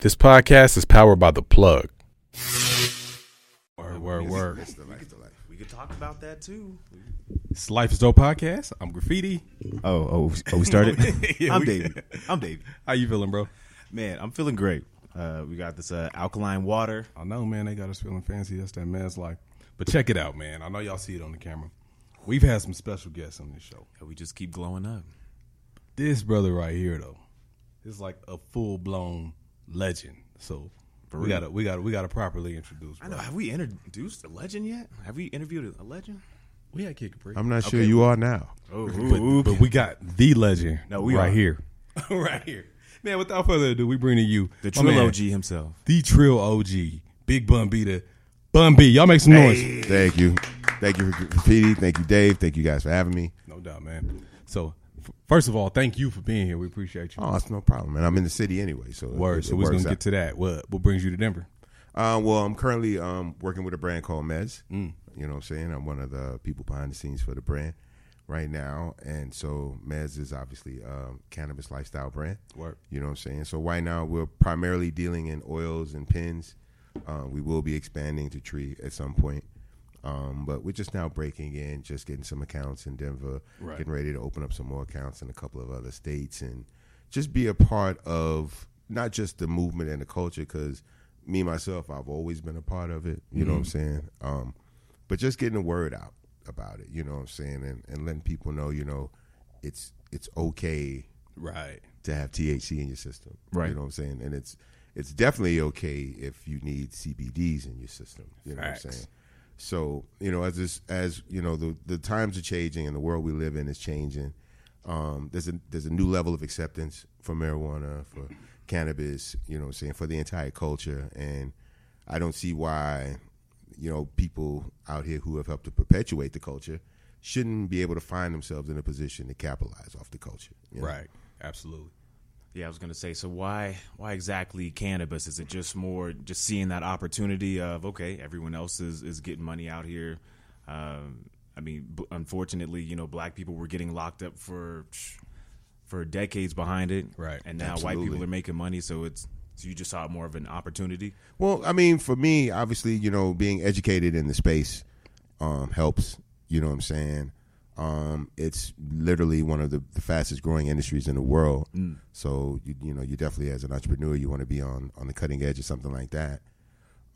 This podcast is powered by The Plug. Word, word, word. It's the life, the life. We could talk about that too. It's Life is Dope podcast. I'm Graffiti. Oh, oh, oh we started. Yeah, I'm we- Davey. I'm Davey. How you feeling, bro? Man, I'm feeling great. Uh, we got this uh, alkaline water. I know, man. They got us feeling fancy. That's that man's life. But check it out, man. I know y'all see it on the camera. We've had some special guests on this show. And we just keep glowing up. This brother right here, though, is like a full blown legend. So we gotta, we gotta, we gotta properly introduce. I know. Have we introduced a legend yet? Have we interviewed a legend? We had kick a break. I'm not sure Okay. you are now. Oh, but, but we got the legend No, we right are. here. right here. Man, without further ado, we bring to you the my man, Trill OG himself. the Trill OG, Big Bun Beater, Bun B. Y'all make some noise. Thank you. Thank you for graffiti. Thank you, Dave. Thank you guys for having me. No doubt, man. So, f- first of all, thank you for being here. We appreciate you. Oh, it's no problem, man. I'm in the city anyway, so Word. So we're gonna out. get to that. What what brings you to Denver? Uh, well, I'm currently um, working with a brand called Mez. Mm. You know what I'm saying? I'm one of the people behind the scenes for the brand right now. And so Mez is obviously um, cannabis lifestyle brand. Word. You know what I'm saying? So right now we're primarily dealing in oils and pins. Uh, we will be expanding to tree at some point. Um, but we're just now breaking in, just getting some accounts in Denver, Right. getting ready to open up some more accounts in a couple of other states, and just be a part of not just the movement and the culture. Because me myself, I've always been a part of it. You know what I'm saying? Um, but just getting the word out about it. You know what I'm saying? And, and letting people know, you know, it's it's okay Right. to have THC in your system. Right. You know what I'm saying? And it's it's definitely okay if you need CBDs in your system. You know what I'm saying? So, you know, as this as you know, the the times are changing and the world we live in is changing. Um, there's a there's a new level of acceptance for marijuana, for cannabis, you know saying, for the entire culture. And I don't see why, you know, people out here who have helped to perpetuate the culture shouldn't be able to find themselves in a position to capitalize off the culture. you know? Right. Absolutely. Yeah, I was gonna say. So why why exactly cannabis? Is it just more just seeing that opportunity of okay, everyone else is is getting money out here. Um, I mean, b- unfortunately, you know, black people were getting locked up for for decades behind it, Right. And now white people are making money, so it's so you just saw more of an opportunity. Well, I mean, for me, obviously, you know, being educated in the space um, helps. You know what I'm saying? Um, it's literally one of the, the fastest growing industries in the world. So, you, you know, you definitely, as an entrepreneur, you want to be on, on the cutting edge of something like that.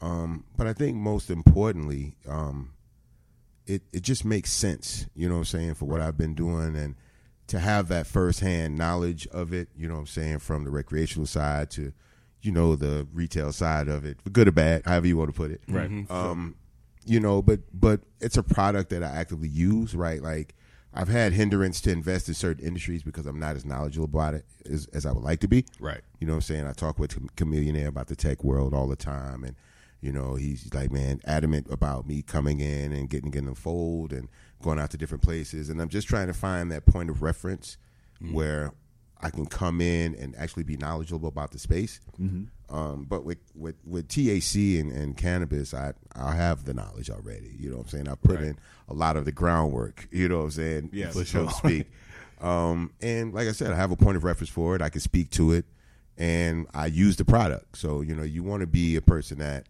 Um, but I think most importantly, um, it, it just makes sense, you know what I'm saying, for what I've been doing and to have that firsthand knowledge of it, you know what I'm saying, from the recreational side to, you know, the retail side of it, good or bad, however you want to put it. Right. Um, you know, but but it's a product that I actively use, right? Like I've had hindrance to invest in certain industries because I'm not as knowledgeable about it as, as I would like to be. Right. You know what I'm saying? I talk with Cham- Chamillionaire about the tech world all the time. And, you know, he's like, man, adamant about me coming in and getting in the fold and going out to different places. And I'm just trying to find that point of reference mm. where I can come in and actually be knowledgeable about the space. Um, but with, with, with THC and, and cannabis, I, I have the knowledge already. You know what I'm saying? I put in a lot of the groundwork, you know what I'm saying? Yeah, so for to speak. Um, and like I said, I have a point of reference for it. I can speak to it, and I use the product. So you know, you want to be a person that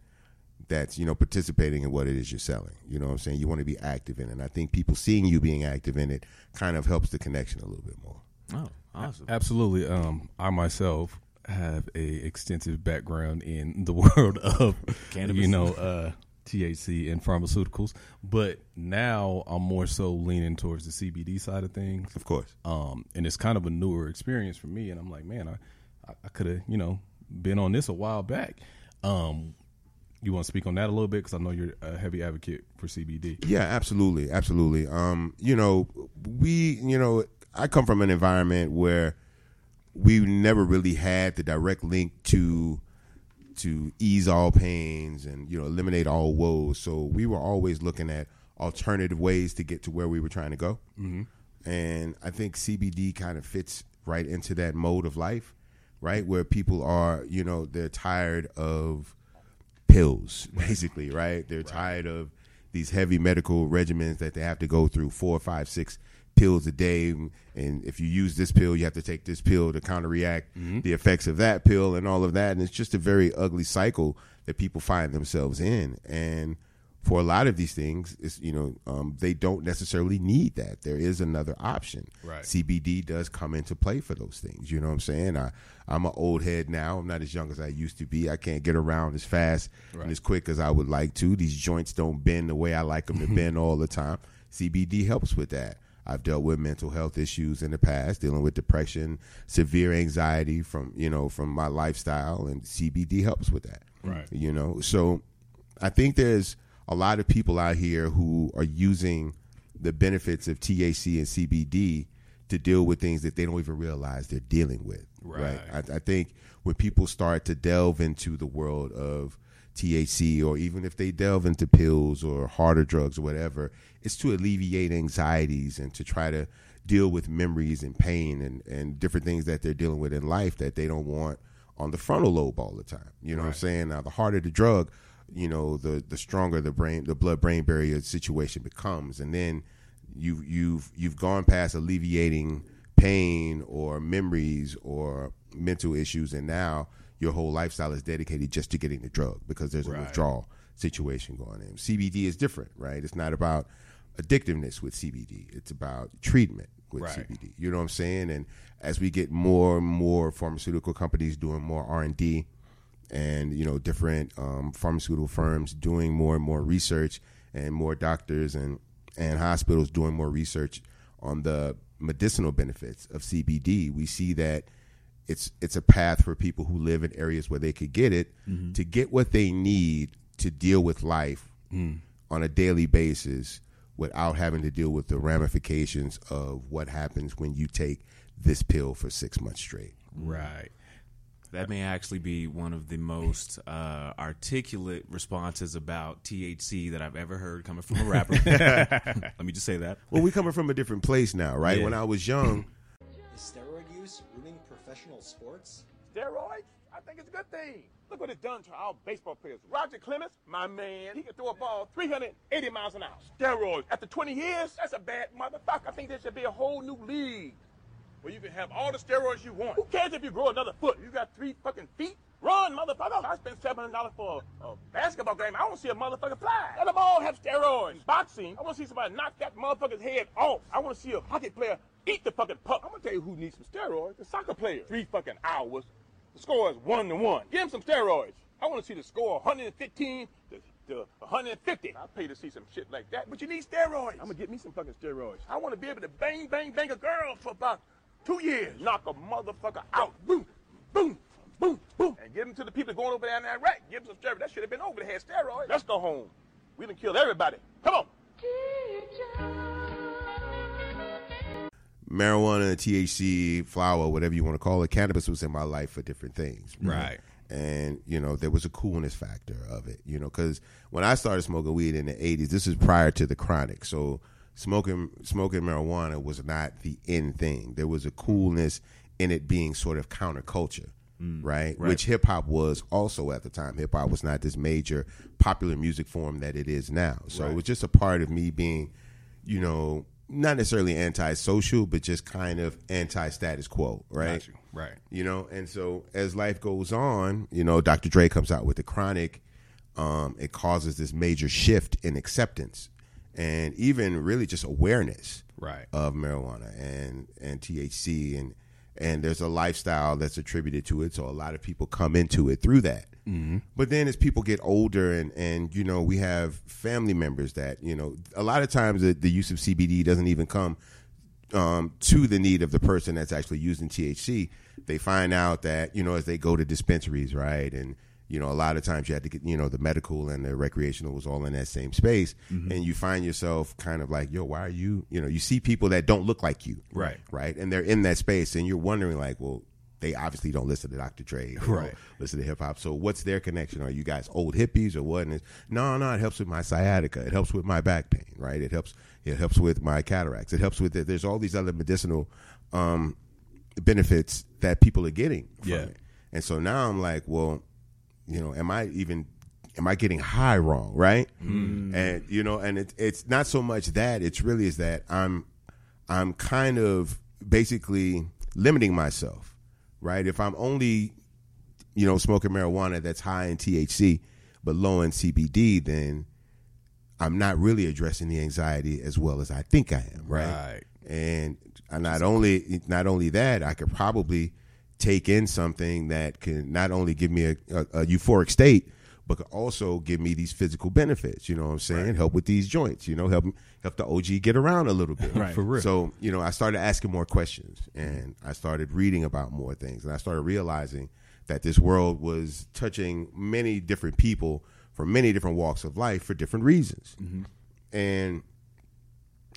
that's you know participating in what it is you're selling. You know what I'm saying? You want to be active in it. And I think people seeing you being active in it kind of helps the connection a little bit more. Oh, awesome. Absolutely. Um, I myself have a extensive background in the world of Cannabis. you know, uh, THC and pharmaceuticals, but now I'm more so leaning towards the CBD side of things. Of course. Um, and it's kind of a newer experience for me, and I'm like, man, I, I, I could have, you know, been on this a while back. Um, you want to speak on that a little bit because I know you're a heavy advocate for CBD. Yeah, absolutely, absolutely. Um, you know, we, you know, I come from an environment where we never really had the direct link to to ease all pains and you know eliminate all woes. So we were always looking at alternative ways to get to where we were trying to go. Mm-hmm. And I think CBD kind of fits right into that mode of life, right? Where people are, you know, they're tired of pills, basically, right? They're tired of these heavy medical regimens that they have to go through four, five, six pills a day, and if you use this pill, you have to take this pill to counteract the effects of that pill and all of that. And it's just a very ugly cycle that people find themselves in. And for a lot of these things, it's, you know, um, they don't necessarily need that. There is another option. Right. CBD does come into play for those things. You know what I'm saying? I, I'm an old head now. I'm not as young as I used to be. I can't get around as fast Right. and as quick as I would like to. These joints don't bend the way I like them to bend all the time. CBD helps with that. I've dealt with mental health issues in the past, dealing with depression, severe anxiety from you know from my lifestyle, and CBD helps with that. Right. You know, so I think there's a lot of people out here who are using the benefits of THC and CBD to deal with things that they don't even realize they're dealing with. Right. I, I think when people start to delve into the world of THC, or even if they delve into pills or harder drugs or whatever, it's to alleviate anxieties and to try to deal with memories and pain and, and different things that they're dealing with in life that they don't want on the frontal lobe all the time. You know what I'm saying? Now, the harder the drug, you know, the the stronger the brain, the blood brain barrier situation becomes, and then you you've you've gone past alleviating pain or memories or mental issues, and now your whole lifestyle is dedicated just to getting the drug because there's a Right. withdrawal situation going in. CBD is different, right? It's not about addictiveness with CBD. It's about treatment with Right. CBD. You know what I'm saying? And as we get more and more pharmaceutical companies doing more R and D, and you know different um, pharmaceutical firms doing more and more research, and more doctors and and hospitals doing more research on the medicinal benefits of CBD, we see that it's it's a path for people who live in areas where they could get it to get what they need to deal with life on a daily basis without having to deal with the ramifications of what happens when you take this pill for six months straight. Right. That may actually be one of the most uh, articulate responses about THC that I've ever heard coming from a rapper. Let me just say that. Well, we coming from a different place now, right? Yeah. When I was young, professional sports? Steroids? I think it's a good thing. Look what it's done to our baseball players. Roger Clemens, my man, he can throw a ball 380 miles an hour. Steroids. After 20 years, that's a bad motherfucker. I think there should be a whole new league where you can have all the steroids you want. Who cares if you grow another foot? You got three fucking feet? Run, motherfucker. I spent $700 for a, a basketball game. I don't see a motherfucker fly. Let them all have steroids. Boxing, I want to see somebody knock that motherfucker's head off. I want to see a hockey player eat the fucking puck. I'm going to tell you who needs some steroids. The soccer player. Three fucking hours. The score is one to one. Give him some steroids. I want to see the score 115 to, to 150. I'll pay to see some shit like that. But you need steroids. I'm gonna get me some fucking steroids. I want to be able to bang, bang, bang a girl for about two years. Knock a motherfucker out. Boom, boom, boom, boom. And give them to the people going over there in Iraq. Give them some steroids. That should have been over. They had steroids. Let's go home. We done killed everybody. Come on. Marijuana, THC, flower, whatever you want to call it, cannabis was in my life for different things. Right. And, you know, there was a coolness factor of it, you know, because when I started smoking weed in the 80s, this is prior to the chronic. So smoking smoking marijuana was not the end thing. There was a coolness in it being sort of counterculture. Mm. Right? Which hip hop was also at the time. Hip hop was not this major popular music form that it is now. So it was just a part of me being, you know, not necessarily anti-social, but just kind of anti status quo, right? You. Right. You know, and so as life goes on, you know, Dr. Dre comes out with the chronic, um, it causes this major shift in acceptance and even really just awareness Right. of marijuana and, and THC and and there's a lifestyle that's attributed to it, so a lot of people come into it through that. Mm-hmm. But then as people get older and and you know we have family members that you know a lot of times the, the use of CBD doesn't even come um, to the need of the person that's actually using THC. They find out that you know as they go to dispensaries, right, and you know a lot of times you had to get you know the medical and the recreational was all in that same space, and you find yourself kind of like, yo, why are you? You know, you see people that don't look like you, Right. right, and they're in that space, and you're wondering like, well. They obviously don't listen to Dr. Dre, Right. Listen to hip hop. So, what's their connection? Are you guys old hippies or what? And it's, no, no, it helps with my sciatica. It helps with my back pain, right? It helps. It helps with my cataracts. It helps with it. There's all these other medicinal um, benefits that people are getting from Yeah. it. And so now I'm like, well, you know, am I even am I getting high wrong, right? And you know, and it, it's not so much that it's really is that I'm I'm kind of basically limiting myself, right? If I'm only, you know, smoking marijuana that's high in THC but low in CBD, then I'm not really addressing the anxiety as well as I think I am, right? Right. And not only not only that, I could probably take in something that can not only give me a, a, a euphoric state, but could also give me these physical benefits. You know what I'm saying? Help with these joints. You know, help help the OG get around a little bit. Right. For real. So you know, I started asking more questions, and I started reading about more things, and I started realizing that this world was touching many different people from many different walks of life for different reasons, mm-hmm. and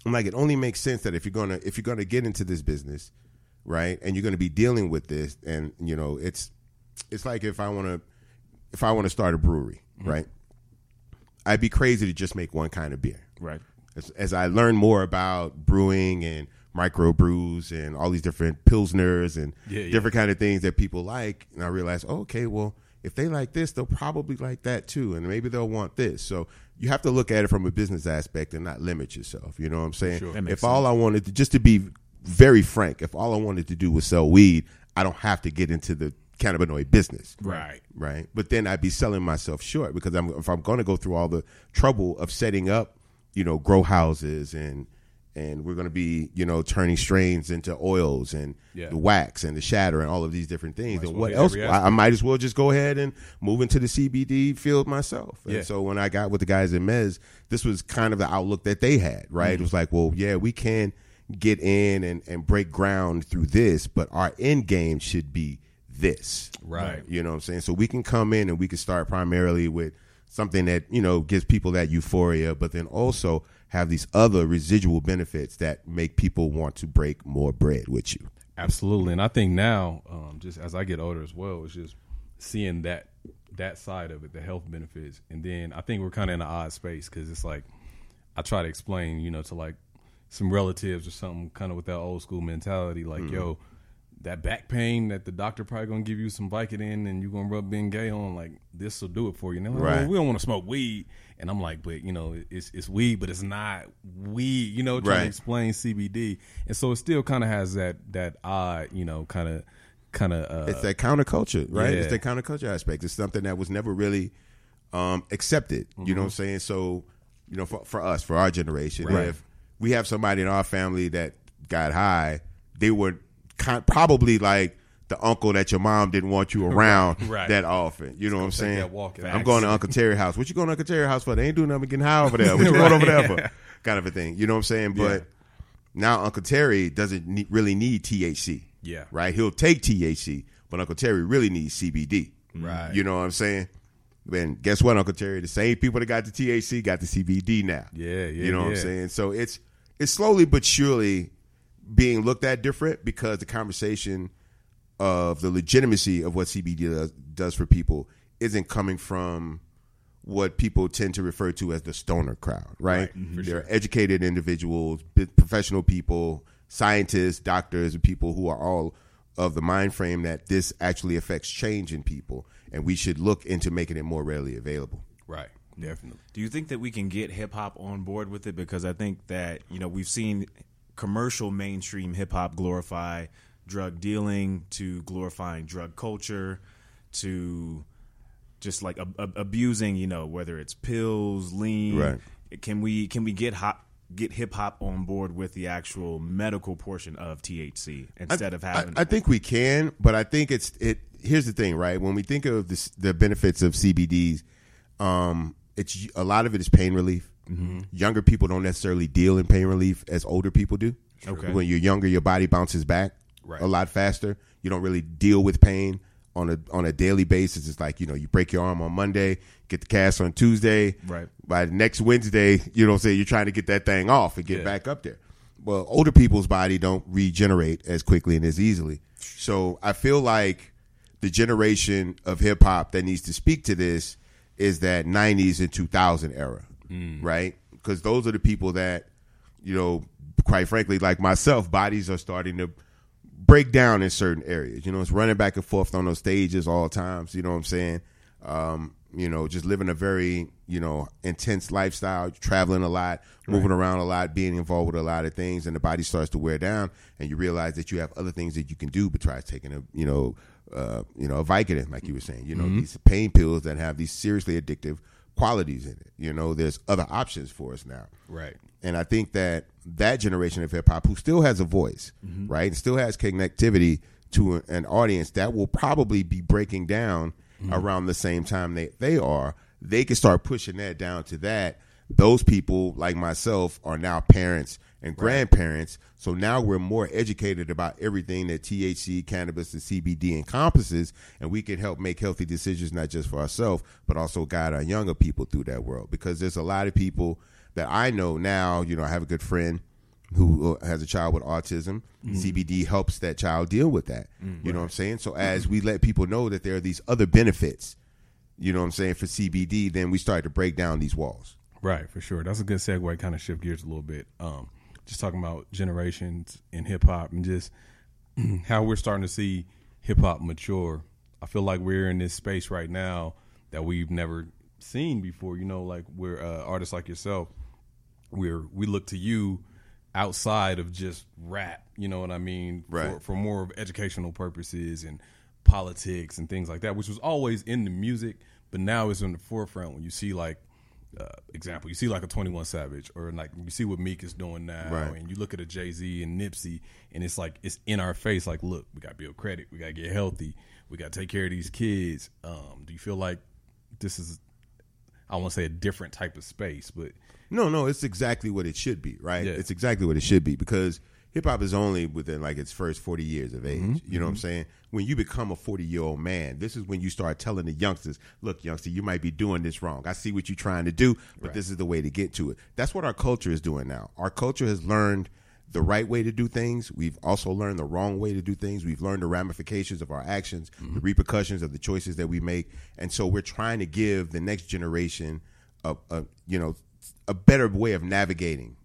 I'm like, it only makes sense that if you're gonna if you're gonna get into this business, right, and you're gonna be dealing with this, and you know, it's it's like if I want to if I want to start a brewery, mm-hmm. right, I'd be crazy to just make one kind of beer, Right. as, as I learn more about brewing and micro brews and all these different pilsners and Yeah, yeah. different kind of things that people like, and I realize, oh, okay, well, if they like this, they'll probably like that too, and maybe they'll want this. So you have to look at it from a business aspect and not limit yourself. You know what I'm saying? Makes If all I wanted to, just to be very frank, if all I wanted to do was sell weed, I don't have to get into the cannabinoid business Right. right? But then I'd be selling myself short because I'm if I'm going to go through all the trouble of setting up, you know, grow houses and and we're going to be you know turning strains into oils and Yeah. the wax and the shatter and all of these different things. as And well what else? I, I might as well just go ahead and move into the CBD field myself. And Yeah. so when I got with the guys at Mez, this was kind of the outlook that they had. Right? Mm-hmm. It was like, well, yeah, we can get in and and break ground through this, but our end game should be this. Right. You know what I'm saying? So we can come in and we can start primarily with something that, you know, gives people that euphoria, but then also have these other residual benefits that make people want to break more bread with you. Absolutely, and I think now, um, just as I get older as well, it's just seeing that that side of it, the health benefits, and then I think we're kind of in an odd space because it's like I try to explain, you know, to like some relatives or something, kind of with that old school mentality, like, yo, that back pain that the doctor probably gonna give you some Vicodin and you gonna rub Bengay on, like this will do it for you. And they're like, Right. "Oh, we don't want to smoke weed, and I'm like, but you know, it's it's weed, but it's not weed, you know, trying Right. to explain CBD, and so it still kind of has that that odd, you know, kind of kind of uh, It's that counterculture, right? yeah. It's the counterculture aspect. It's something that was never really um, accepted. You know what I'm saying? So, you know, for, for us, for our generation, Right. if we have somebody in our family that got high, they were kind, probably like the uncle that your mom didn't want you around right. that often. You know what I'm saying? that walk in. I'm going to Uncle Terry house. What you going to Uncle Terry house for? They ain't doing nothing getting high over there. What you going over there for? Kind of a thing. You know what I'm saying? But now Uncle Terry doesn't need, really need THC Yeah. right? He'll take THC, but Uncle Terry really needs CBD. Right. You know what I'm saying? And guess what, Uncle Terry? The same people that got the THC got the CBD now. Yeah, yeah, You know what I'm saying? So it's it's slowly but surely being looked at different because the conversation of the legitimacy of what CBD does, does for people isn't coming from what people tend to refer to as the stoner crowd, right? Mm-hmm. They're educated individuals, professional people, scientists, doctors, and people who are all of the mind frame that this actually affects change in people, and we should look into making it more readily available. right, definitely. Do you think that we can get hip hop on board with it? Because I think that you know we've seen commercial mainstream hip hop glorify drug dealing to glorifying drug culture to just like ab- ab- abusing you know whether it's pills, lean. Right. Can we can we get hop get hip hop on board with the actual medical portion of THC instead of having I, I think we can, but I think it's it. Here's the thing, right? When we think of this, the benefits of CBDs, um, it's a lot of it is pain relief. Mm-hmm. Younger people don't necessarily deal in pain relief as older people do. Okay. When you're younger, your body bounces back Right. a lot faster. You don't really deal with pain on a on a daily basis. It's like you know you break your arm on Monday, get the cast on Tuesday. Right. By the next Wednesday, you know, what I'm saying you're trying to get that thing off and get Yeah. back up there. Well, older people's body don't regenerate as quickly and as easily. So I feel like the generation of hip hop that needs to speak to this is that 90s and 2000 era, right? Because those are the people that, you know, quite frankly, like myself, bodies are starting to break down in certain areas. You know, it's running back and forth on those stages all times. You know what I'm saying? um, you know, just living a very, you know, intense lifestyle, traveling a lot, moving around a lot, being involved with a lot of things, and the body starts to wear down, and you realize that you have other things that you can do besides taking a, you know, uh, you know, a Vicodin, like you were saying, you know, these pain pills that have these seriously addictive qualities in it. You know, there's other options for us now. Right. And I think that that generation of hip hop, who still has a voice, mm-hmm. right, and still has connectivity to an audience that will probably be breaking down mm-hmm. around the same time they, they are, they can start pushing that down to that. Those people, like myself, are now parents and grandparents. So now we're more educated about everything that THC, cannabis, and CBD encompasses, and we can help make healthy decisions not just for ourselves, but also guide our younger people through that world. Because there's a lot of people that I know now. You know, I have a good friend who uh, has a child with autism. CBD helps that child deal with that. You know what I'm saying? So as we let people know that there are these other benefits, you know what I'm saying, for CBD, then we start to break down these walls. Right, for sure. That's a good segue. Kind of shift gears a little bit. Um, just talking about generations in hip hop and just how we're starting to see hip hop mature. I feel like we're in this space right now that we've never seen before. You know, like we're uh, artists like yourself. We're we look to you outside of just rap. You know what I mean? Right. For, for more of educational purposes and politics and things like that, which was always in the music, but now it's in the forefront when you see like uh, example, you see like a Twenty One Savage, or like you see what Meek is doing now, Right. and you look at a Jay Z and Nipsey, and it's like it's in our face. Like, look, we got to build credit, we got to get healthy, we got to take care of these kids. Um, do you feel like this is, I want to say a different type of space, but No, no, it's exactly what it should be, right? Yeah. It's exactly what it should be because hip hop is only within like its first 40 years of age. Mm-hmm. You know what I'm saying? When you become a 40 year old man, this is when you start telling the youngsters, look, youngster, you might be doing this wrong. I see what you're trying to do, but this is the way to get to it. That's what our culture is doing now. Our culture has learned the right way to do things. We've also learned the wrong way to do things. We've learned the ramifications of our actions, the repercussions of the choices that we make, and so we're trying to give the next generation a, a you know a better way of navigating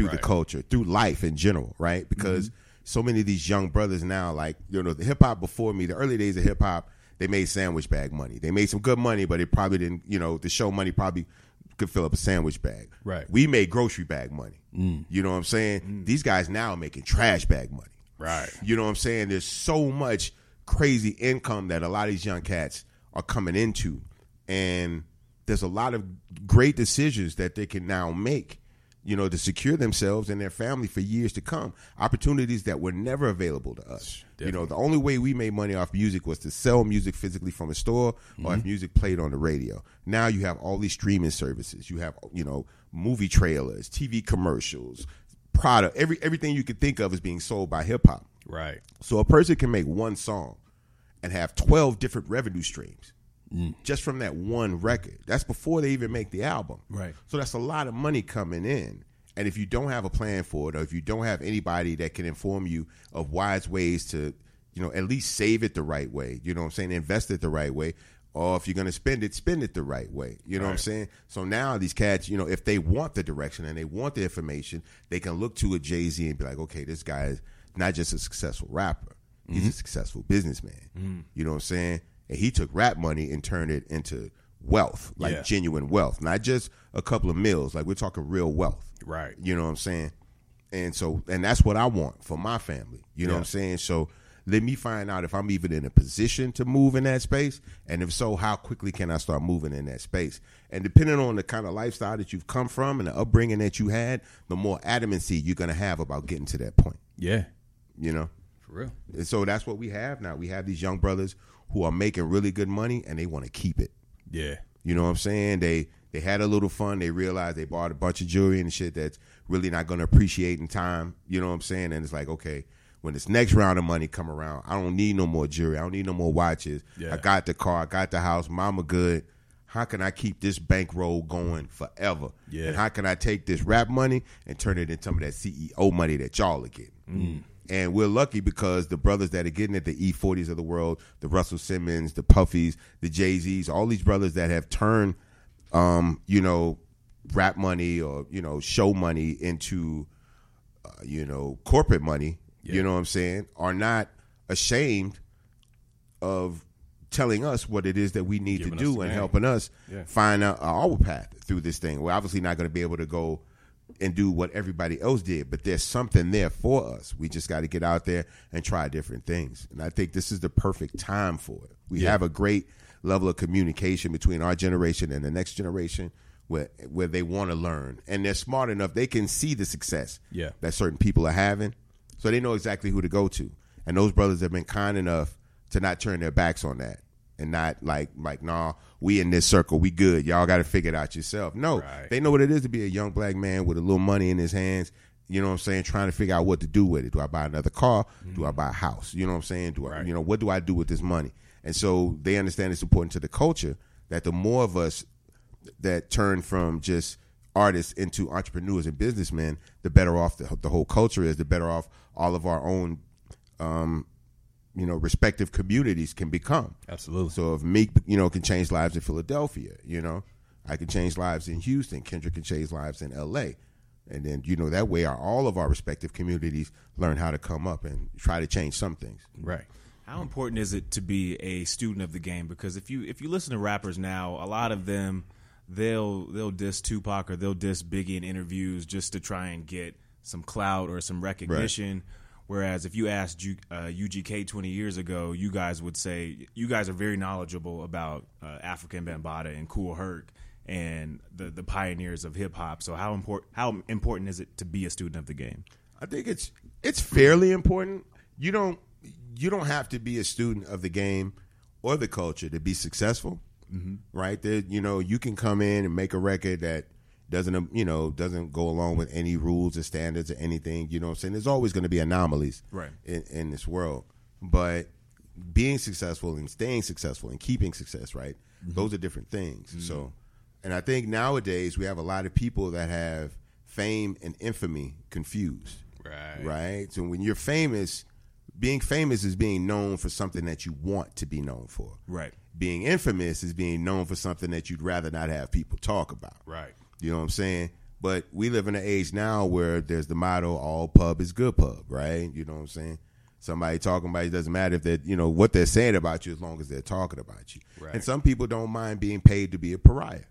through the culture, through life in general, right? Because mm-hmm. so many of these young brothers now, like you know, the hip hop before me, the early days of hip hop, they made sandwich bag money. They made some good money, but it probably didn't. You know, the show money probably could fill up a sandwich bag. Right. We made grocery bag money. Mm. You know what I'm saying? Mm. These guys now are making trash bag money. Right. You know what I'm saying? There's so much crazy income that a lot of these young cats are coming into. And there's a lot of great decisions that they can now make, you know, to secure themselves and their family for years to come. Opportunities that were never available to us. You know, the only way we made money off music was to sell music physically from a store or if mm-hmm. music played on the radio. Now you have all these streaming services. You have, you know, movie trailers, TV commercials, product, every everything you could think of is being sold by hip hop. right, So a person can make one song and have 12 different revenue streams Mm. just from that one record. That's before they even make the album. Right. So that's a lot of money coming in. And if you don't have a plan for it, or if you don't have anybody that can inform you of wise ways to, you know, at least save it the right way, you know what I'm saying, invest it the right way, or if you're going to spend it, spend it the right way. You know what I'm saying? So now these cats, you know, if they want the direction and they want the information, they can look to a Jay Z and be like, okay, this guy is not just a successful rapper, he's mm-hmm. a successful businessman. Mm. You know what I'm saying? And he took rap money and turned it into wealth, like Yeah. genuine wealth, not just a couple of mills. Like we're talking real wealth. Right. You know what I'm saying? And so, and that's what I want for my family. You know what I'm saying? So let me find out if I'm even in a position to move in that space. And if so, how quickly can I start moving in that space? And depending on the kind of lifestyle that you've come from and the upbringing that you had, the more adamancy you're going to have about getting to that point. yeah, You know? for real. And so that's what we have now. We have these young brothers who are making really good money and they want to keep it. Yeah, You know what I'm saying? They they had a little fun. They realized they bought a bunch of jewelry and shit that's really not going to appreciate in time. You know what I'm saying? And it's like, okay, when this next round of money come around, I don't need no more jewelry. I don't need no more watches. Yeah. I got the car. I got the house. Mama good. How can I keep this bankroll going forever? Yeah. And how can I take this rap money and turn it into some of that CEO money that y'all are getting? Mm. And we're lucky because the brothers that are getting it, the E40s of the world, the Russell Simmons, the Puffies, the Jay Z's, all these brothers that have turned, um, you know, rap money or you know show money into, uh, you know, corporate money. You know what I'm saying? Are not ashamed of telling us what it is that we need Giving to do and helping us Yeah. find out our path through this thing. We're obviously not going to be able to go and do what everybody else did, but there's something there for us. We just got to get out there and try different things. And I think this is the perfect time for it. We Yeah. have a great level of communication between our generation and the next generation where where they want to learn and they're smart enough they can see the success Yeah. that certain people are having so they know exactly who to go to and those brothers have been kind enough to not turn their backs on that and not like like nah we in this circle we good. Y'all got to figure it out yourself. No Right. they know what it is to be a young black man with a little money in his hands you know what I'm saying trying to figure out what to do with it. Do I buy another car? Do I buy a house? You know what I'm saying? Do I Right. you know what do I do with this money? And so they understand it's important to the culture that the more of us that turn from just artists into entrepreneurs and businessmen, the better off the, the whole culture is, the better off all of our own, um, you know, respective communities can become. Absolutely. So if Meek, you know, can change lives in Philadelphia, you know, I can change lives in Houston. Kendrick can change lives in L.A. And then, you know, that way our, all of our respective communities learn how to come up and try to change some things. right. How important is it to be a student of the game? Because if you if you listen to rappers now, a lot of them they'll they'll diss Tupac or they'll diss Biggie in interviews just to try and get some clout or some recognition. Whereas if you asked uh, UGK 20 years ago, you guys would say you guys are very knowledgeable about uh, Afrika Bambaataa and Kool Herc and the the pioneers of hip hop. So how important how important is it to be a student of the game? I think it's it's fairly important. You don't you don't have to be a student of the game or the culture to be successful, mm-hmm. right? There, you know, you can come in and make a record that doesn't um, you know doesn't go along with any rules or standards or anything. You know, what I'm saying there's always going to be anomalies, Right. in, in this world, but being successful and staying successful and keeping success, right? Those are different things. So, and I think nowadays we have a lot of people that have fame and infamy confused Right. right? So when you're famous, being famous is being known for something that you want to be known for. Right. Being infamous is being known for something that you'd rather not have people talk about. Right. You know what I'm saying? But we live in an age now where there's the motto all pub is good pub, right? You know what I'm saying? Somebody talking about it doesn't matter if they you know what they're saying about you as long as they're talking about you. Right. And some people don't mind being paid to be a pariah.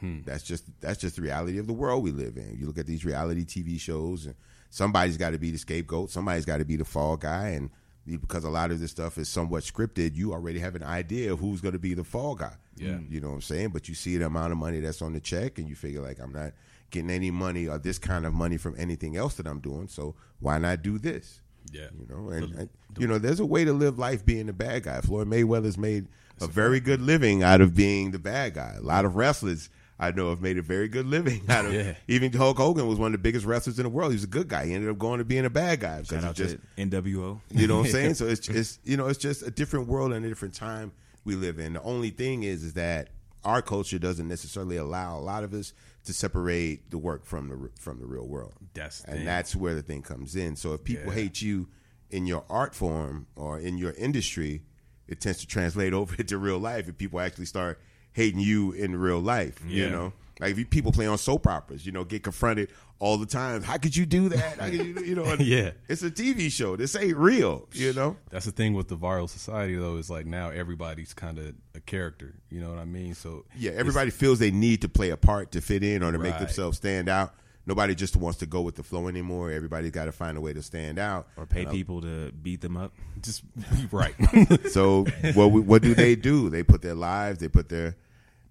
Hmm. That's just that's just the reality of the world we live in. You look at these reality TV shows, and somebody's got to be the scapegoat. Somebody's got to be the fall guy, and because a lot of this stuff is somewhat scripted, you already have an idea of who's going to be the fall guy. Yeah. Mm. you know what I'm saying. But you see the amount of money that's on the check, and you figure like I'm not getting any money or this kind of money from anything else that I'm doing. So why not do this? Yeah. You know, and, and, you know, there's a way to live life being the bad guy. Floyd Mayweather's made a very good living out of being the bad guy. A lot of wrestlers I know have made a very good living out of. Yeah. Even Hulk Hogan was one of the biggest wrestlers in the world. He was a good guy. He ended up going to being a bad guy because he just NWO. you know what I'm saying? So it's it's you know it's just a different world and a different time we live in. The only thing is is that our culture doesn't necessarily allow a lot of us to separate the work from the from the real world. That's and thing. that's where the thing comes in. So if people Yeah. hate you in your art form or in your industry, it tends to translate over into real life. If people actually start hating you in real life, you know. Like if you, people play on soap operas, you know, get confronted all the time. How could you do that? How could you, you know? Yeah. it's a TV show. This ain't real, you know. That's the thing with the viral society, though, is like now everybody's kind of a character. You know what I mean? So Yeah, everybody feels they need to play a part to fit in or to make themselves stand out. Nobody just wants to go with the flow anymore. Everybody's got to find a way to stand out. Or pay uh, people to beat them up. just be right. So what what do they do? They put their lives, they put their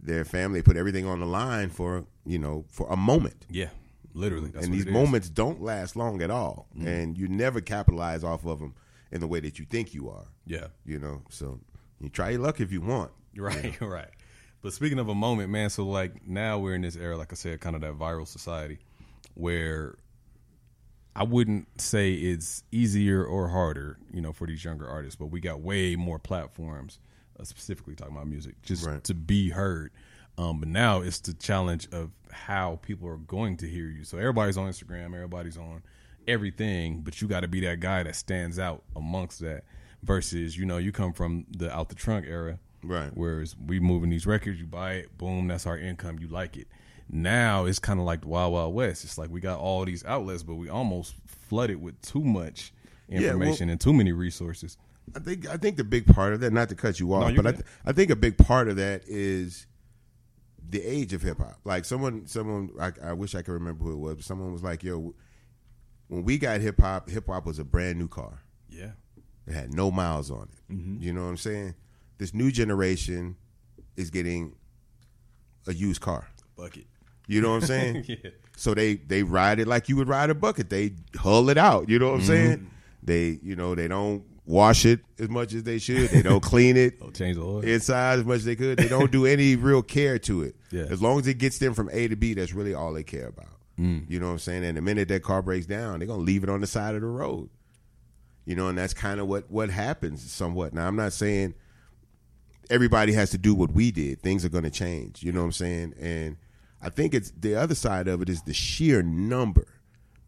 their family, put everything on the line for you know for a moment. yeah, literally. That's and these is. moments don't last long at all, mm-hmm. and you never capitalize off of them in the way that you think you are. Yeah. You know, so you try your luck if you want. Right, right. But speaking of a moment, man, so like now we're in this era, like I said, kind of that viral society where I wouldn't say it's easier or harder, you know, for these younger artists, but we got way more platforms, specifically talking about music, just Right. to be heard. Um, but now it's the challenge of how people are going to hear you. So everybody's on Instagram, everybody's on everything, but you got to be that guy that stands out amongst that. Versus, you know, you come from the out the trunk era, Right. Whereas we moving these records, you buy it, boom, that's our income. You like it. Now it's kind of like the Wild Wild West. It's like we got all these outlets, but we almost flooded with too much Yeah, well- information and too many resources. I think I think the big part of that, not to cut you off, you're but I, th- I think a big part of that is the age of hip hop. Like someone, someone, I, I wish I could remember who it was. But someone was like, "Yo, when we got hip hop, hip hop was a brand new car. Yeah. It had no miles on it. Mm-hmm. You know what I'm saying? This new generation is getting a used car. Bucket. You know what I'm saying? Yeah. So they they ride it like you would ride a bucket. They hull it out. You know what I'm saying? They you know they don't wash it as much as they should. They don't clean it Oh, change the oil. inside as much as they could. They don't do any real care to it. Yeah. As long as it gets them from A to B, that's really all they care about. Mm. You know what I'm saying? And the minute that car breaks down, they're gonna leave it on the side of the road. You know, and that's kind of what what happens somewhat. Now, I'm not saying everybody has to do what we did. Things are going to change. You know what I'm saying? And I think it's the other side of it is the sheer number,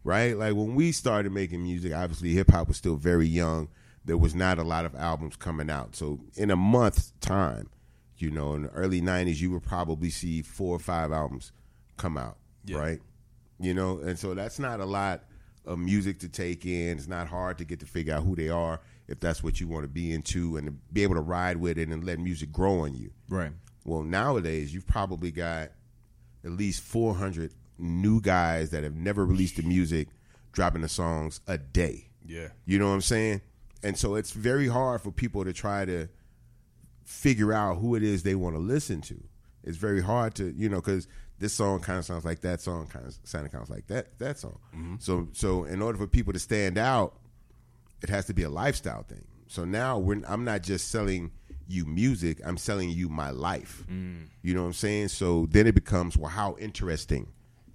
right? Like when we started making music, obviously hip hop was still very young. There was not a lot of albums coming out. So in a month's time, you know, in the early '90s, you would probably see four or five albums come out, Yeah. right? You know, and so that's not a lot of music to take in. It's not hard to get to figure out who they are if that's what you want to be into and to be able to ride with it and let music grow on you. Right. Well, nowadays you've probably got at least 400 new guys that have never released the music dropping the songs a day. Yeah. You know what I'm saying? And so it's very hard for people to try to figure out who it is they want to listen to. It's very hard to, you know, because this song kind of sounds like that song, kind of sounding kind of like that that song. Mm-hmm. So, so in order for people to stand out, it has to be a lifestyle thing. So now we're, I'm not just selling you music; I'm selling you my life. Mm. You know what I'm saying? So then it becomes, well, how interesting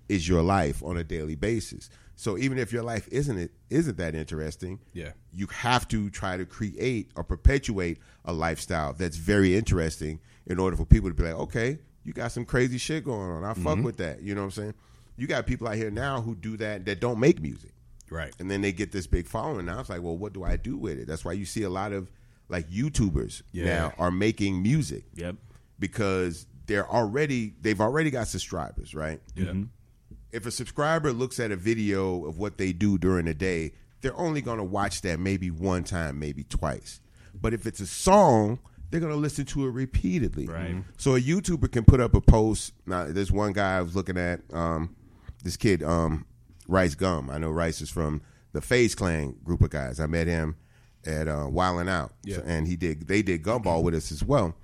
is your life on a daily basis? So even if your life isn't it isn't that interesting, Yeah. you have to try to create or perpetuate a lifestyle that's very interesting in order for people to be like, okay, you got some crazy shit going on. I fuck mm-hmm. with that. You know what I'm saying? You got people out here now who do that that don't make music Right. and then they get this big following. Now it's like, well, what do I do with it? That's why you see a lot of like YouTubers Yeah. now are making music Yep. because they're already they've already got subscribers, right? Yeah. Mm-hmm. If a subscriber looks at a video of what they do during the day, they're only going to watch that maybe one time, maybe twice. But if it's a song, they're going to listen to it repeatedly. Right. Mhm. So a YouTuber can put up a post. Now, there's one guy I was looking at. Um, this kid, um, Rice Gum. I know Rice is from the FaZe Clan group of guys. I met him at uh, Wildin' Out, Yeah. So- and he did. They did Gumball with us as well.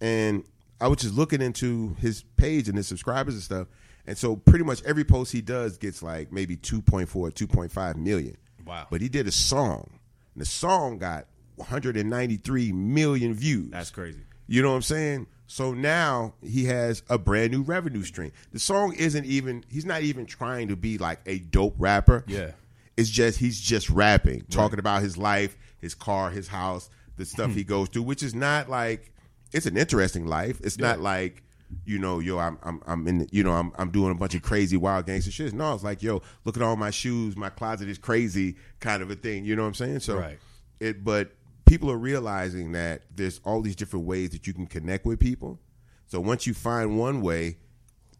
And I was just looking into his page and his subscribers and stuff. And so pretty much every post he does gets like maybe 2.4, 2.5 million. Wow. But he did a song. And the song got 193 million views. That's crazy. You know what I'm saying? So now he has a brand new revenue stream. The song isn't even he's not even trying to be like a dope rapper. Yeah. It's just he's just rapping, talking about his life, his car, his house, the stuff he goes through, which is not like it's an interesting life. It's not like you know, yo, I'm I'm I'm in, you know, I'm I'm doing a bunch of crazy wild gangster shit. No, it's like, yo, look at all my shoes, my closet is crazy, kind of a thing. You know what I'm saying? So, Right. it, but people are realizing that there's all these different ways that you can connect with people. So once you find one way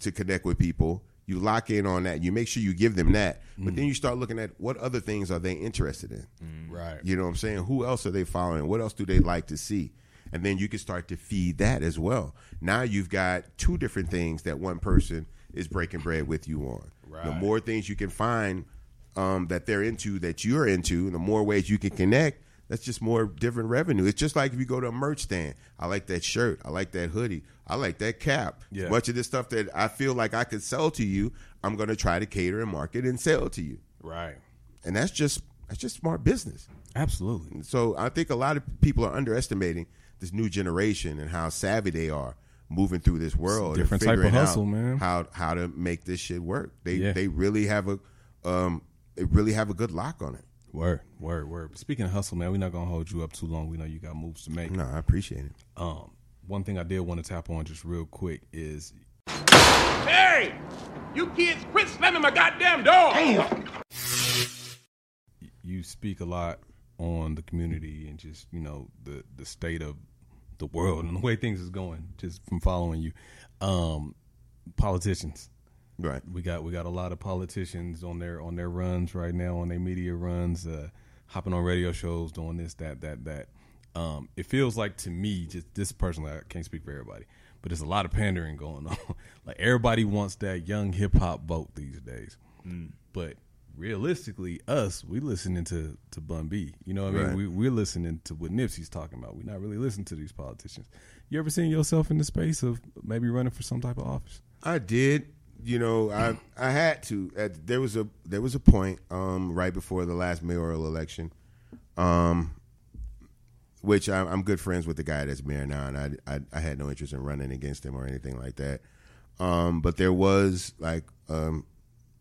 to connect with people, you lock in on that. You make sure you give them that, but then mm. you start looking at what other things are they interested in. Mm. Right. You know what I'm saying? Who else are they following? What else do they like to see? And then you can start to feed that as well. Now you've got two different things that one person is breaking bread with you on. The more things you can find um, that they're into that you're into, and the more ways you can connect, that's just more different revenue. It's just like if you go to a merch stand. I like that shirt. I like that hoodie. I like that cap. Yeah. Much of this stuff that I feel like I could sell to you, I'm going to try to cater and market and sell to you. Right. And that's just that's just smart business. Absolutely. So I think a lot of people are underestimating this new generation and how savvy they are moving through this world. and different type of figuring hustle, out man. How how to make this shit work? They Yeah. they really have a um they really have a good lock on it. Word. Word. Word. Speaking of hustle, man, we're not gonna hold you up too long. We know you got moves to make. No, I appreciate it. Um, one thing I did want to tap on just real quick is Hey! You kids quit slamming my goddamn door! Damn. you speak a lot on the community and just you know the the state of the world and the way things is going just from following you um politicians Right. we got we got a lot of politicians on their on their runs right now on their media runs uh hopping on radio shows, doing this, that, that, that. Um, it feels like to me, just this personally, I can't speak for everybody, but there's a lot of pandering going on. like everybody wants that young hip hop vote these days. But realistically, us, we listening to to Bun B. You know what I mean? Right. We we're listening to what Nipsey's talking about. We're not really listening to these politicians. You ever seen yourself in the space of maybe running for some type of office? I did. You know, I I had to. At, there was a there was a point um, right before the last mayoral election, um, which I, I'm good friends with the guy that's mayor now, and I, I I had no interest in running against him or anything like that. Um, but there was like um,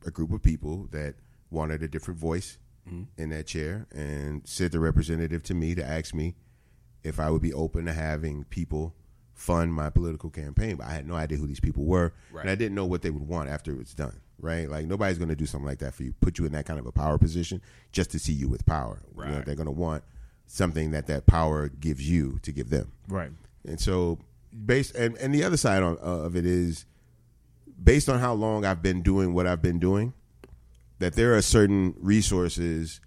a group of people that wanted a different voice in that chair, and sent the representative to me to ask me if I would be open to having people fund my political campaign. But I had no idea who these people were, and I didn't know what they would want after it's done. Right? Like nobody's going to do something like that for you, put you in that kind of a power position just to see you with power. You know, Right. they're going to want something that that power gives you to give them. Right. And so, based and and the other side on, uh, of it is based on how long I've been doing what I've been doing, that there are certain resources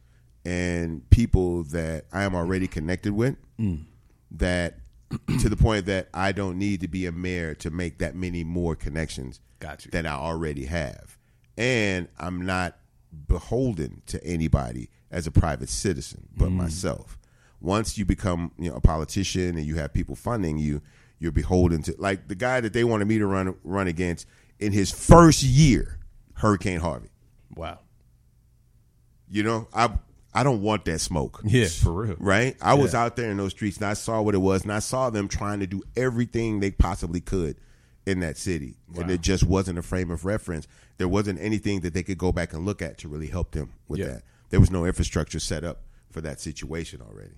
and people that I am already connected with mm. that to the point that I don't need to be a mayor to make that many more connections Got you. that I already have. And I'm not beholden to anybody as a private citizen but mm. myself. Once you become, you know, a politician and you have people funding you, you're beholden to like the guy that they wanted me to run run against in his first year, Hurricane Harvey. Wow. You know, I I don't want that smoke. Yeah, for real. Right? I was out there in those streets and I saw what it was and I saw them trying to do everything they possibly could in that city. And it just wasn't a frame of reference. There wasn't anything that they could go back and look at to really help them with Yeah. that. There was no infrastructure set up for that situation already.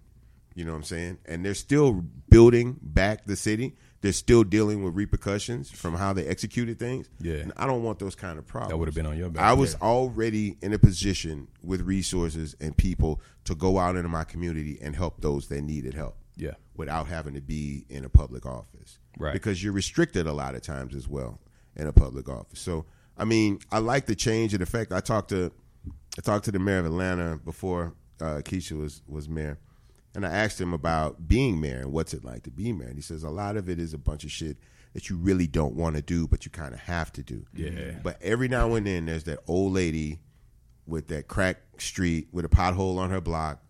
You know what I'm saying? And they're still building back the city. They're still dealing with repercussions from how they executed things. Yeah. And I don't want those kind of problems. That would've been on your back, I was yeah. already in a position with resources and people to go out into my community and help those that needed help. Yeah. Without having to be in a public office. Right. Because you're restricted a lot of times as well in a public office. So I mean, I like the change and effect. I talked to I talked to the mayor of Atlanta before uh, Keisha was was mayor, and I asked him about being mayor and what's it like to be mayor. And he says a lot of it is a bunch of shit that you really don't want to do, but you kind of have to do. Yeah. But every now and then, there's that old lady with that crack street with a pothole on her block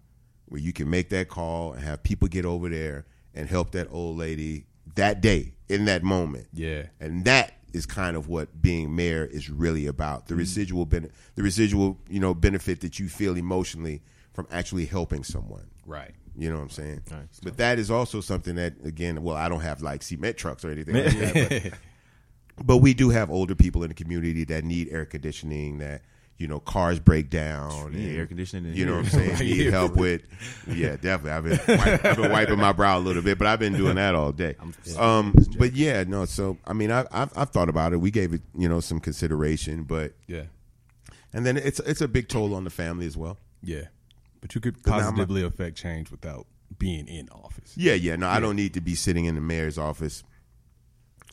where you can make that call and have people get over there and help that old lady that day in that moment. Yeah. And that is kind of what being mayor is really about. The mm-hmm. residual ben- the residual, you know, benefit that you feel emotionally from actually helping someone. Right. You know what I'm saying? Right. But that is also something that again, well, I don't have like cement trucks or anything like that, but, but we do have older people in the community that need air conditioning that you know, cars break down. Yeah, and, air conditioning You know what I'm saying? Right Need help with. Yeah, definitely. I've been wipe, I've been wiping my brow a little bit, but I've been doing that all day. Um, but yeah, no. So I mean, I, I've I've thought about it. We gave it you know some consideration, but Yeah. and then it's it's a big toll on the family as well. Yeah. But you could positively affect change without being in office. Yeah, yeah. No, I don't need to be sitting in the mayor's office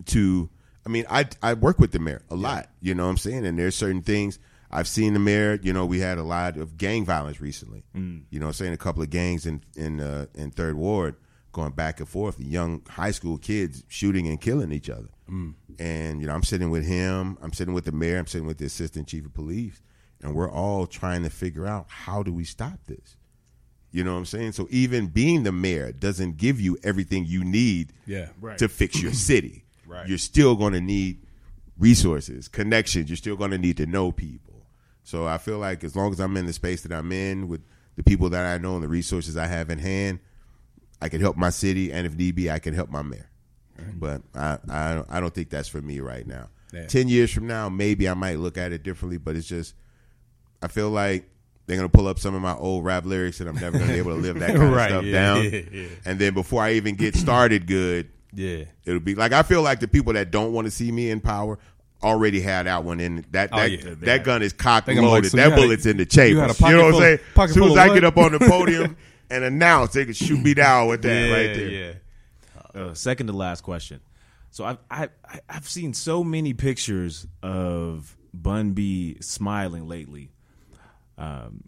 to. I mean, I I work with the mayor a lot. You know what I'm saying? And there's certain things I've seen the mayor. You know, we had a lot of gang violence recently. You know, I'm saying a couple of gangs in in uh, in Third Ward going back and forth. Young high school kids shooting and killing each other. And you know, I'm sitting with him. I'm sitting with the mayor. I'm sitting with the assistant chief of police, and we're all trying to figure out how do we stop this. You know what I'm saying? So even being the mayor doesn't give you everything you need Yeah. Right. to fix your city. Right. You're still going to need resources, connections. You're still going to need to know people. So I feel like as long as I'm in the space that I'm in with the people that I know and the resources I have in hand, I can help my city, and if need be, I can help my mayor. But I, I I don't think that's for me right now. Yeah. Ten years from now, maybe I might look at it differently. But it's just I feel like they're gonna pull up some of my old rap lyrics, and I'm never gonna be able to live that kind Right, of stuff yeah, down. yeah, yeah. And then before I even get started, good, Yeah. it'll be like I feel like the people that don't want to see me in power already had that one in that Oh, that, yeah. that gun is cocked They gonna like, loaded. so that had a- bullet's in the chamber. you You, had a pocket know what I'm saying? As soon as I get up on the podium and announce, they can shoot me down with that right there. Yeah. uh, second to last question. So I've I, I- I've seen so many pictures of Bun B smiling lately. Um,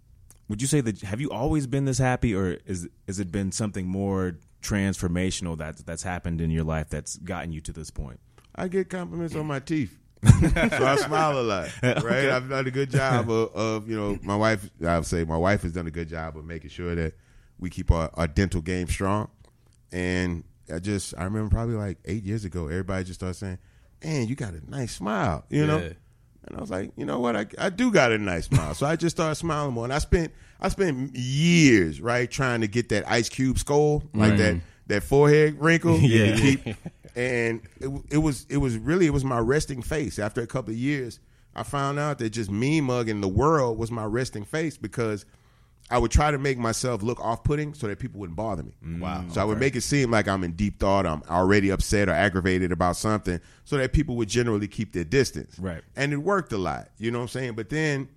would you say that have you always been this happy, or is has it been something more transformational that that's happened in your life that's gotten you to this point? I get compliments on my teeth. so I smile a lot, right? I've done a good job of, of, you know, my wife. I would say my wife has done a good job of making sure that we keep our, our dental game strong. And I just, I remember probably like eight years ago, everybody just started saying, "Man, you got a nice smile," you know. And I was like, you know what? I, I do got a nice smile. So I just started smiling more. And I spent I spent years, right, trying to get that ice cube skull, like that that forehead wrinkle. Yeah. keep- and it, it was it was really it was my resting face. After a couple of years, I found out that just me mugging the world was my resting face because I would try to make myself look off putting so that people wouldn't bother me. Wow. So I would make it seem like I'm in deep thought, I'm already upset or aggravated about something, so that people would generally keep their distance. Right. And it worked a lot. You know what I'm saying? But then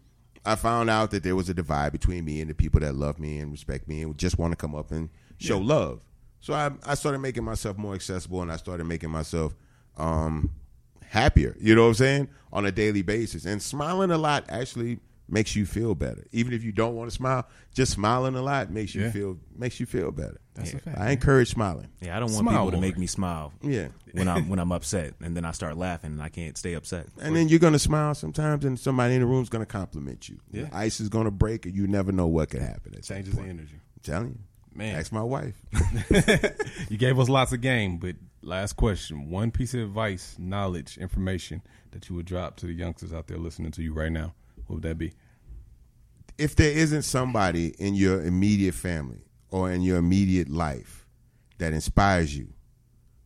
I found out that there was a divide between me and the people that love me and respect me and just want to come up and show love. So I, I started making myself more accessible and I started making myself um, happier, you know what I'm saying, on a daily basis. And smiling a lot actually makes you feel better. Even if you don't want to smile, just smiling a lot makes you Yeah. feel makes you feel better. That's a fact. I encourage smiling. Yeah, I don't want Smile people to make me smile. Yeah. when I'm when I'm upset, and then I start laughing, and I can't stay upset. And then you're gonna smile sometimes, and somebody in the room's gonna compliment you. Yeah. Ice is gonna break, and you never know what could happen. At that Changes the energy. I'm telling you, Man. Ask my wife. You gave us lots of game, but last question: one piece of advice, knowledge, information that you would drop to the youngsters out there listening to you right now. What would that be? if there isn't somebody in your immediate family or in your immediate life that inspires you,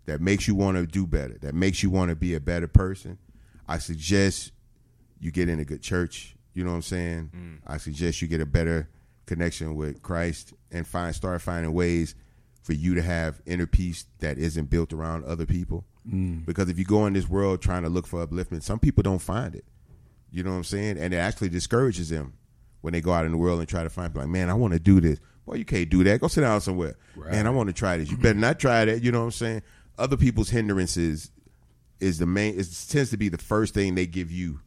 that makes you want to do better, that makes you want to be a better person, I suggest you get in a good church. You know what I'm saying? Mm. I suggest you get a better connection with Christ and find start finding ways for you to have inner peace that isn't built around other people. Mm. Because if you go in this world trying to look for upliftment, some people don't find it. You know what I'm saying? And it actually discourages them when they go out in the world and try to find like, man, I want to do this. Boy, you can't do that. Go sit down somewhere. Man, I want to try this. You better not try that. You know what I'm saying? Other people's hindrances is the main. It tends to be the first thing they give you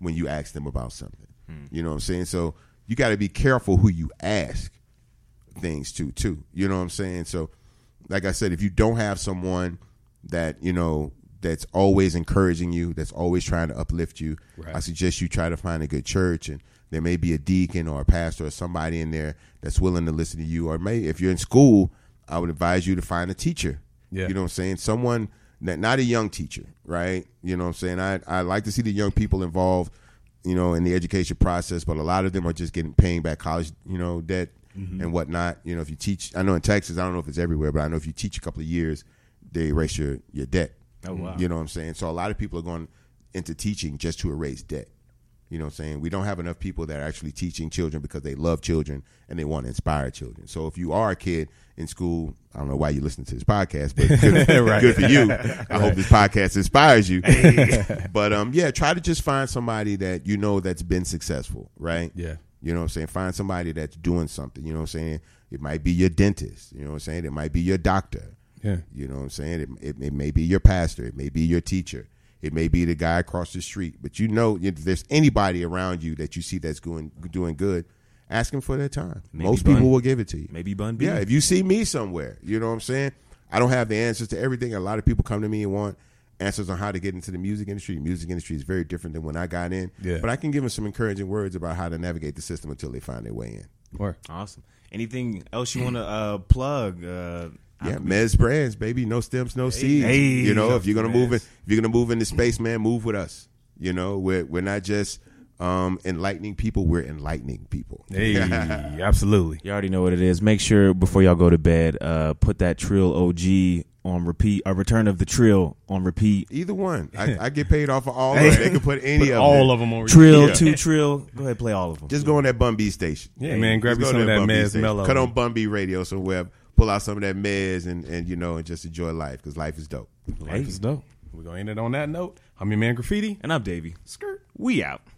when you ask them about something. Hmm. You know what I'm saying? So you got to be careful who you ask things to too. You know what I'm saying? So, like I said, if you don't have someone that you know that's always encouraging you, that's always trying to uplift you, Right. I suggest you try to find a good church and. There may be a deacon or a pastor or somebody in there that's willing to listen to you. Or may, if you're in school, I would advise you to find a teacher. Yeah. You know what I'm saying? Someone that not a young teacher, right? You know what I'm saying? I I like to see the young people involved, you know, in the education process, but a lot of them are just getting paying back college, you know, debt mm-hmm. and whatnot. You know, if you teach I know in Texas, I don't know if it's everywhere, but I know if you teach a couple of years, they erase your, your debt. Oh, wow. You know what I'm saying? So a lot of people are going into teaching just to erase debt. You know what I'm saying? We don't have enough people that are actually teaching children because they love children and they want to inspire children. So if you are a kid in school, I don't know why you listen to this podcast, but good, good for you. I hope this podcast inspires you. but um, yeah, try to just find somebody that you know that's been successful, right? Yeah. You know what I'm saying? Find somebody that's doing something. You know what I'm saying? It might be your dentist. You know what I'm saying? It might be your doctor. Yeah. You know what I'm saying? It, it, it may be your pastor. It may be your teacher. It may be the guy across the street. But you know, if there's anybody around you that you see that's going doing good, ask them for their time. Maybe Most Bun- people will give it to you. Maybe Bun B. Yeah, if you see me somewhere, you know what I'm saying? I don't have the answers to everything. A lot of people come to me and want answers on how to get into the music industry. The music industry is very different than when I got in. Yeah. But I can give them some encouraging words about how to navigate the system until they find their way in. Or Awesome. Anything else you want to uh, plug? Uh, Yeah, Mez Brands, baby. No stems, no seeds. hey, you know, if you're gonna move in, if you're gonna move into space, man, move with us. You know, we're we're not just um, enlightening people; we're enlightening people. hey, absolutely. You already know what it is. Make sure before y'all go to bed, uh, put that Trill OG on repeat. A Return of the Trill on repeat. Either one, I, I get paid off of all. of it. They can put any Put of all it. of them on repeat. Trill, Yeah. two Trill. Go ahead, play all of them. Just go on that Bun B station. Yeah, man. Grab Just you go some of that Mez station. Mellow. Cut on Bun B radio somewhere. Pull out some of that meds and and you know and just enjoy life because life is dope. Life is dope. We're gonna end it on that note. I'm your man Graffiti. And I'm Davey. Skirt. We out.